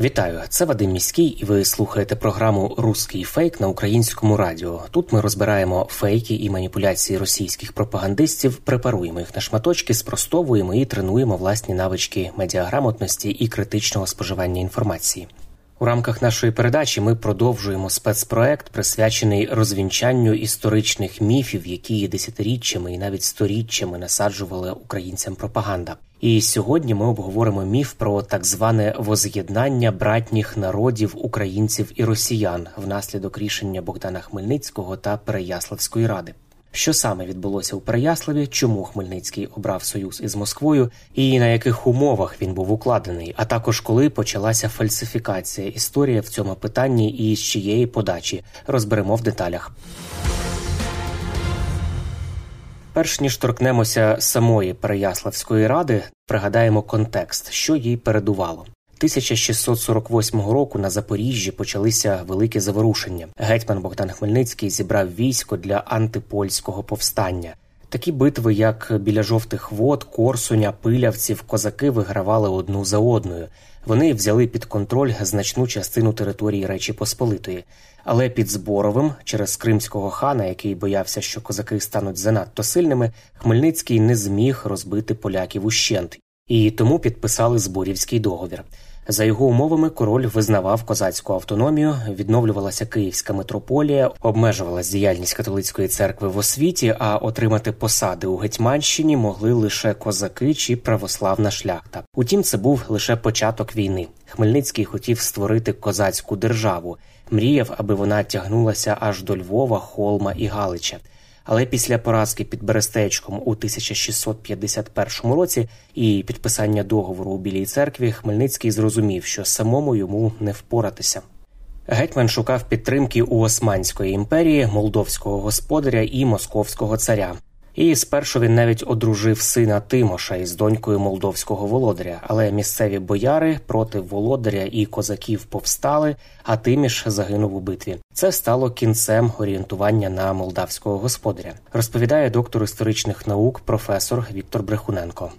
Вітаю, це Вадим Міський, і ви слухаєте програму Руський фейк на українському радіо. Тут ми розбираємо фейки і маніпуляції російських пропагандистів, препаруємо їх на шматочки, спростовуємо і тренуємо власні навички медіаграмотності і критичного споживання інформації. У рамках нашої передачі ми продовжуємо спецпроект, присвячений розвінчанню історичних міфів, які десятиріччями і навіть сторіччями насаджували українцям пропаганда. І сьогодні ми обговоримо міф про так зване воз'єднання братніх народів українців і росіян внаслідок рішення Богдана Хмельницького та Переяславської ради. Що саме відбулося у Переяславі, чому Хмельницький обрав союз із Москвою, і на яких умовах він був укладений, а також коли почалася фальсифікація історії в цьому питанні і з чиєї подачі розберемо в деталях. Перш ніж торкнемося самої Переяславської ради, пригадаємо контекст, що їй передувало. 1648 року на Запоріжжі почалися великі заворушення. Гетьман Богдан Хмельницький зібрав військо для антипольського повстання. Такі битви, як біля жовтих вод, Корсуня, Пилявців, козаки вигравали одну за одною. Вони взяли під контроль значну частину території Речі Посполитої. Але під Зборовим, через кримського хана, який боявся, що козаки стануть занадто сильними, Хмельницький не зміг розбити поляків ущент, і тому підписали Зборівський договір. За його умовами король визнавав козацьку автономію, відновлювалася Київська митрополія, обмежувалась діяльність католицької церкви в освіті, а отримати посади у Гетьманщині могли лише козаки чи православна шляхта. Утім, це був лише початок війни. Хмельницький хотів створити козацьку державу, мріяв, аби вона тягнулася аж до Львова, Холма і Галича. Але після поразки під Берестечком у 1651 році і підписання договору у Білій церкві Хмельницький зрозумів, що самому йому не впоратися. Гетьман шукав підтримки у Османської імперії, молдовського господаря і московського царя. І спершу він навіть одружив сина Тимоша із донькою молдовського володаря, але місцеві бояри проти володаря і козаків повстали, а Тиміш загинув у битві. Це стало кінцем орієнтування на молдавського господаря, розповідає доктор історичних наук професор Віктор Брехуненко.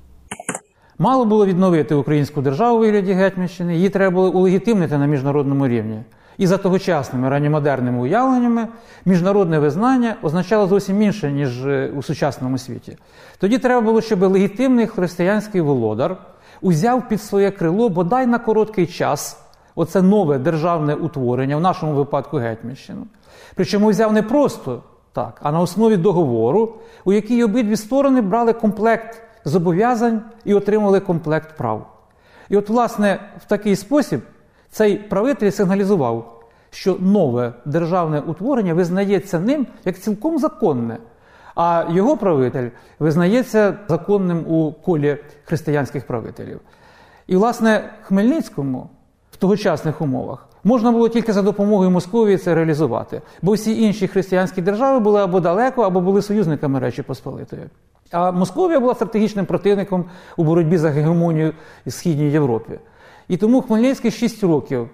Мало було відновити українську державу у вигляді Гетьманщини, її треба було улегітимнити на міжнародному рівні. І за тогочасними ранньомодерними уявленнями міжнародне визнання означало зовсім інше, ніж е, у сучасному світі. Тоді треба було, щоб легітимний християнський володар узяв під своє крило бодай на короткий час оце нове державне утворення, в нашому випадку Гетьманщину. Причому взяв не просто так, а на основі договору, у якій обидві сторони брали комплект зобов'язань і отримали комплект прав. І от, власне, в такий спосіб цей правитель сигналізував, що нове державне утворення визнається ним як цілком законне, а його правитель визнається законним у колі християнських правителів. І, власне, Хмельницькому в тогочасних умовах можна було тільки за допомогою Московії це реалізувати, бо всі інші християнські держави були або далеко, або були союзниками Речі Посполитої. А Московія була стратегічним противником у боротьбі за гегемонію в Східній Європі. І тому Хмельницький 6 років,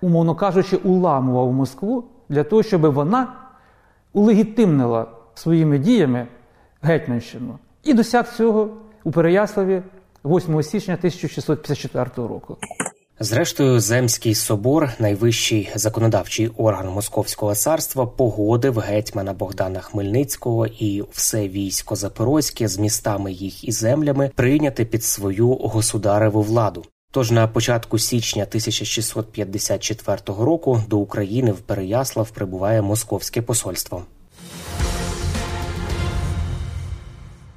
умовно кажучи, уламував Москву для того, щоб вона улегітимнила своїми діями Гетьманщину. І досяг цього у Переяславі 8 січня 1654 року. Зрештою, Земський собор, найвищий законодавчий орган Московського царства, погодив гетьмана Богдана Хмельницького і все військо Запорозьке з містами їх і землями прийняти під свою государеву владу. Тож на початку січня 1654 року до України в Переяслав прибуває московське посольство.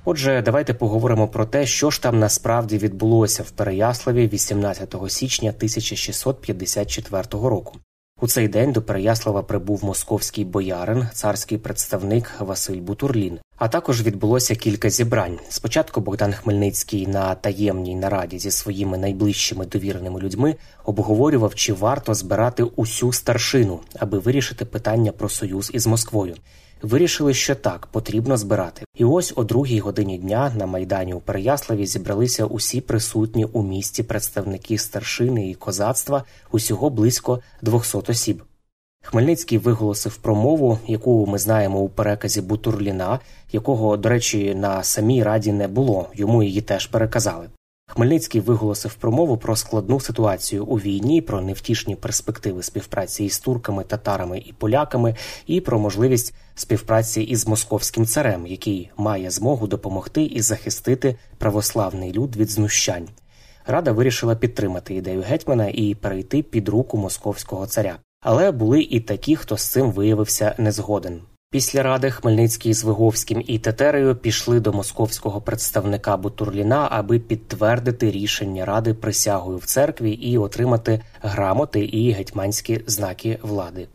Отже, давайте поговоримо про те, що ж там насправді відбулося в Переяславі 18 січня 1654 року. У цей день до Переяслава прибув московський боярин, царський представник Василь Бутурлін. А також відбулося кілька зібрань. Спочатку Богдан Хмельницький на таємній нараді зі своїми найближчими довіреними людьми обговорював, чи варто збирати усю старшину, аби вирішити питання про союз із Москвою. Вирішили, що так потрібно збирати. І ось о другій годині дня на майдані у Переяславі зібралися усі присутні у місті представники старшини і козацтва, усього близько 200 осіб. Хмельницький виголосив промову, яку ми знаємо у переказі Бутурліна, якого, до речі, на самій раді не було. Йому її теж переказали. Хмельницький виголосив промову про складну ситуацію у війні, про невтішні перспективи співпраці із турками, татарами і поляками, і про можливість співпраці із московським царем, який має змогу допомогти і захистити православний люд від знущань. Рада вирішила підтримати ідею гетьмана і перейти під руку московського царя. Але були і такі, хто з цим виявився незгоден. Після ради Хмельницький з Виговським і Тетерею пішли до московського представника Бутурліна, аби підтвердити рішення ради присягою в церкві і отримати грамоти і гетьманські знаки влади.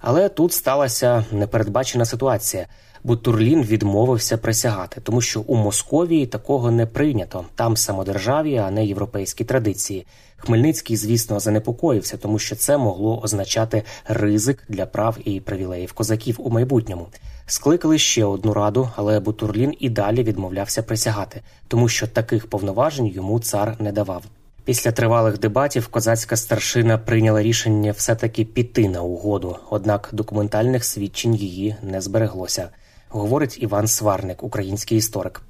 Але тут сталася непередбачена ситуація. Бутурлін відмовився присягати, тому що у Московії такого не прийнято. Там самодержав'я, а не європейські традиції. Хмельницький, звісно, занепокоївся, тому що це могло означати ризик для прав і привілеїв козаків у майбутньому. Скликали ще одну раду, але Бутурлін і далі відмовлявся присягати, тому що таких повноважень йому цар не давав. Після тривалих дебатів козацька старшина прийняла рішення все-таки піти на угоду, однак документальних свідчень її не збереглося, говорить Іван Сварник, український історик.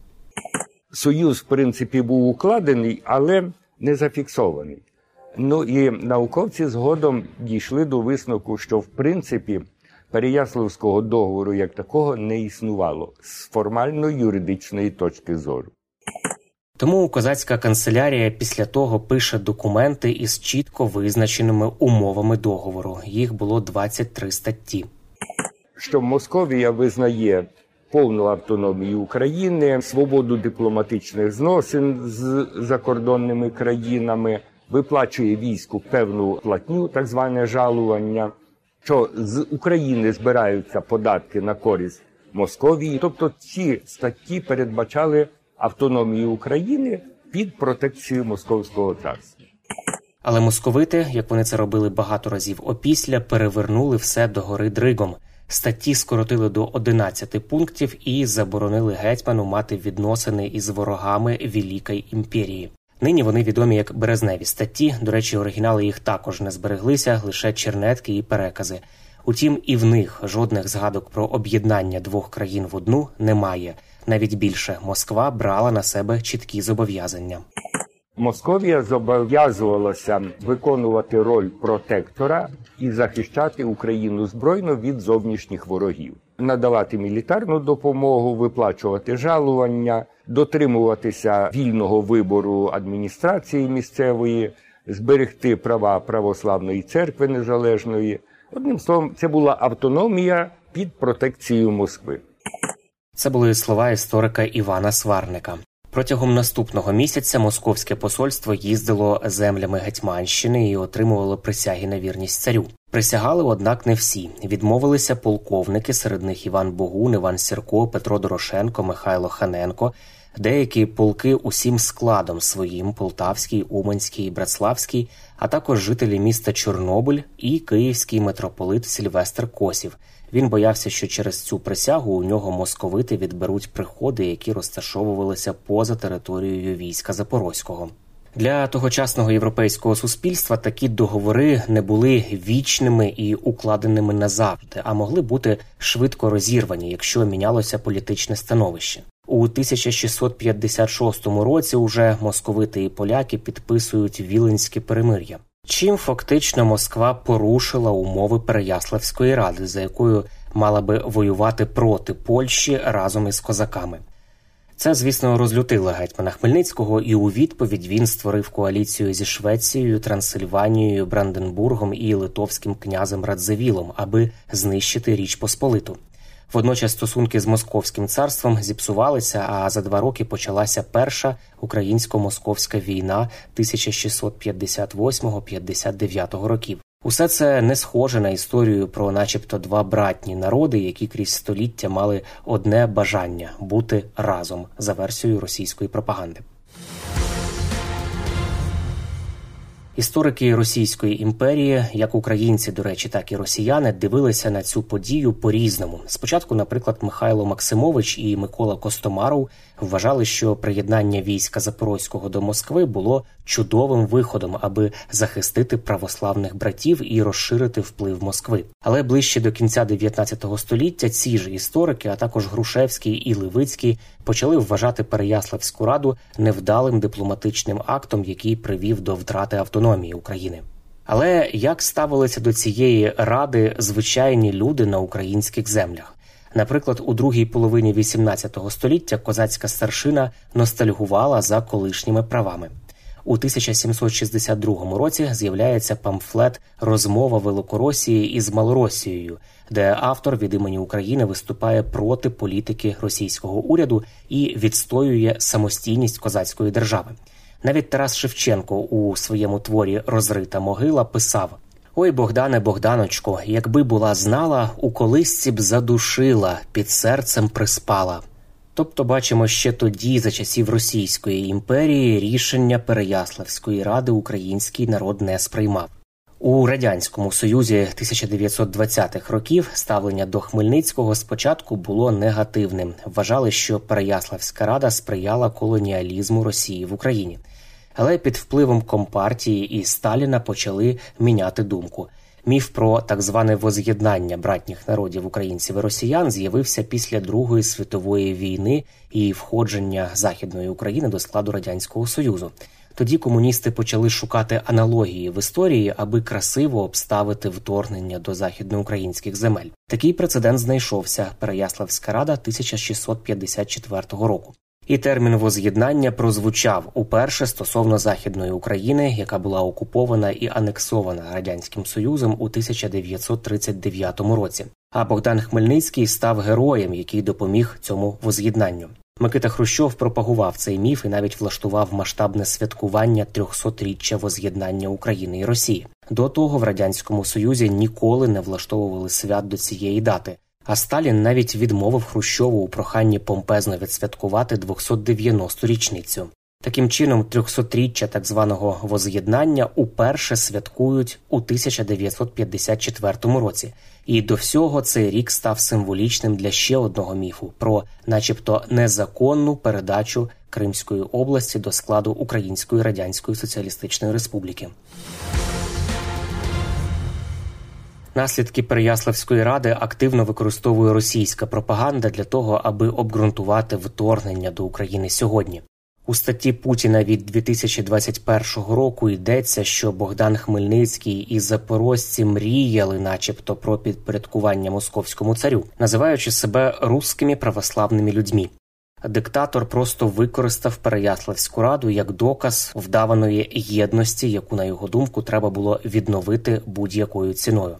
Союз, в принципі, був укладений, але не зафіксований. Ну і науковці згодом дійшли до висновку, що в принципі Переяславського договору як такого не існувало з формально-юридичної точки зору. Тому козацька канцелярія після того пише документи із чітко визначеними умовами договору. Їх було 23 статті. Що Московія визнає повну автономію України, свободу дипломатичних зносин з закордонними країнами, виплачує війську певну платню, так зване жалування, що з України збираються податки на користь Московії. Тобто ці статті передбачали автономію України під протекцією Московського царства. Але московити, як вони це робили багато разів опісля, перевернули все догори дригом. Статті скоротили до 11 пунктів і заборонили гетьману мати відносини із ворогами Великої імперії. Нині вони відомі як березневі статті. До речі, оригінали їх також не збереглися, лише чернетки і перекази. Утім, і в них жодних згадок про об'єднання двох країн в одну немає. Навіть більше Москва брала на себе чіткі зобов'язання. Московія зобов'язувалася виконувати роль протектора і захищати Україну збройно від зовнішніх ворогів, надавати мілітарну допомогу, виплачувати жалування, дотримуватися вільного вибору адміністрації місцевої, зберегти права православної церкви незалежної. Одним словом, це була автономія під протекцією Москви. Це були слова історика Івана Сварника. Протягом наступного місяця московське посольство їздило землями Гетьманщини і отримувало присяги на вірність царю. Присягали, однак, не всі. Відмовилися полковники, серед них Іван Богун, Іван Сірко, Петро Дорошенко, Михайло Ханенко. Деякі полки усім складом своїм Полтавський, Уманський, Братславський, а також жителі міста Чорнобиль і київський митрополит Сільвестр Косів. Він боявся, що через цю присягу у нього московити відберуть приходи, які розташовувалися поза територією війська Запорозького. Для тогочасного європейського суспільства такі договори не були вічними і укладеними назавжди, а могли бути швидко розірвані, якщо мінялося політичне становище. У 1656 році уже московити і поляки підписують Віленське перемир'я. Чим фактично Москва порушила умови Переяславської ради, за якою мала би воювати проти Польщі разом із козаками. Це, звісно, розлютило гетьмана Хмельницького, і у відповідь він створив коаліцію зі Швецією, Трансильванією, Бранденбургом і Литовським князем Радзивілом, аби знищити Річ Посполиту. Водночас стосунки з Московським царством зіпсувалися, а за два роки почалася перша українсько-московська війна 1658-59 років. Усе це не схоже на історію про, начебто, два братні народи, які крізь століття мали одне бажання бути разом за версією російської пропаганди. Історики Російської імперії, як українці, до речі, так і росіяни, дивилися на цю подію по-різному. Спочатку, наприклад, Михайло Максимович і Микола Костомаров вважали, що приєднання війська Запорозького до Москви було чудовим виходом, аби захистити православних братів і розширити вплив Москви. Але ближче до кінця 19 століття ці ж історики, а також Грушевський і Левицький, почали вважати Переяславську раду невдалим дипломатичним актом, який привів до втрати автономії України. Але як ставилися до цієї ради звичайні люди на українських землях? Наприклад, у другій половині XVIII століття козацька старшина ностальгувала за колишніми правами. У 1762 році з'являється памфлет Розмова Великоросії із Малоросією, де автор від імені України виступає проти політики російського уряду і відстоює самостійність козацької держави. Навіть Тарас Шевченко у своєму творі Розрита могила писав. Ой, Богдане, Богданочко, якби була знала, у колисці б задушила, під серцем приспала. Тобто, бачимо, ще тоді, за часів Російської імперії, рішення Переяславської ради український народ не сприймав. У радянському союзі 1920-х років ставлення до Хмельницького спочатку було негативним. Вважали, що Переяславська рада сприяла колоніалізму Росії в Україні але під впливом компартії і Сталіна почали міняти думку. Міф про так зване воз'єднання братніх народів українців і росіян з'явився після Другої світової війни і входження західної України до складу радянського союзу. Тоді комуністи почали шукати аналогії в історії, аби красиво обставити вторгнення до західноукраїнських земель. Такий прецедент знайшовся Переяславська рада 1654 року і термін воз'єднання прозвучав уперше стосовно західної України, яка була окупована і анексована радянським союзом у 1939 році. А Богдан Хмельницький став героєм, який допоміг цьому воз'єднанню. Микита Хрущов пропагував цей міф і навіть влаштував масштабне святкування 300-річчя воз'єднання України і Росії. До того в радянському союзі ніколи не влаштовували свят до цієї дати. А Сталін навіть відмовив Хрущову у проханні помпезно відсвяткувати 290-ту річницю. Таким чином, 300-річчя так званого воз'єднання уперше святкують у 1954 році, і до всього цей рік став символічним для ще одного міфу про, начебто, незаконну передачу Кримської області до складу Української Радянської Соціалістичної Республіки. Наслідки Переяславської ради активно використовує російська пропаганда для того, аби обґрунтувати вторгнення до України сьогодні. У статті Путіна від 2021 року йдеться, що Богдан Хмельницький і запорожці мріяли, начебто, про підпорядкування московському царю, називаючи себе русскими православними людьми. Диктатор просто використав Переяславську раду як доказ вдаваної єдності, яку на його думку треба було відновити будь-якою ціною.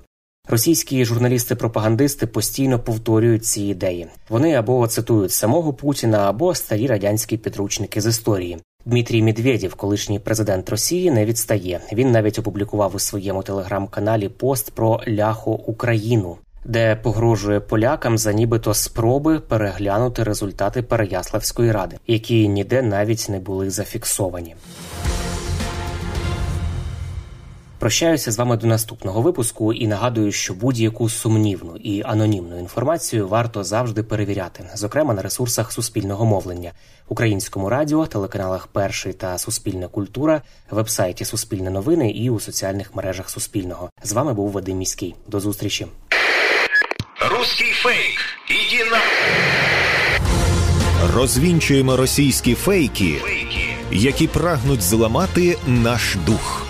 Російські журналісти-пропагандисти постійно повторюють ці ідеї. Вони або цитують самого Путіна, або старі радянські підручники з історії. Дмитрій Медведєв, колишній президент Росії, не відстає. Він навіть опублікував у своєму телеграм-каналі пост про ляхо Україну, де погрожує полякам за нібито спроби переглянути результати Переяславської ради, які ніде навіть не були зафіксовані. Прощаюся з вами до наступного випуску і нагадую, що будь-яку сумнівну і анонімну інформацію варто завжди перевіряти, зокрема на ресурсах суспільного мовлення, українському радіо, телеканалах Перший та Суспільна культура, вебсайті Суспільне новини і у соціальних мережах Суспільного. З вами був Вадим Міський. До зустрічі. Руський фейк. Іди на розвінчуємо російські фейки, які прагнуть зламати наш дух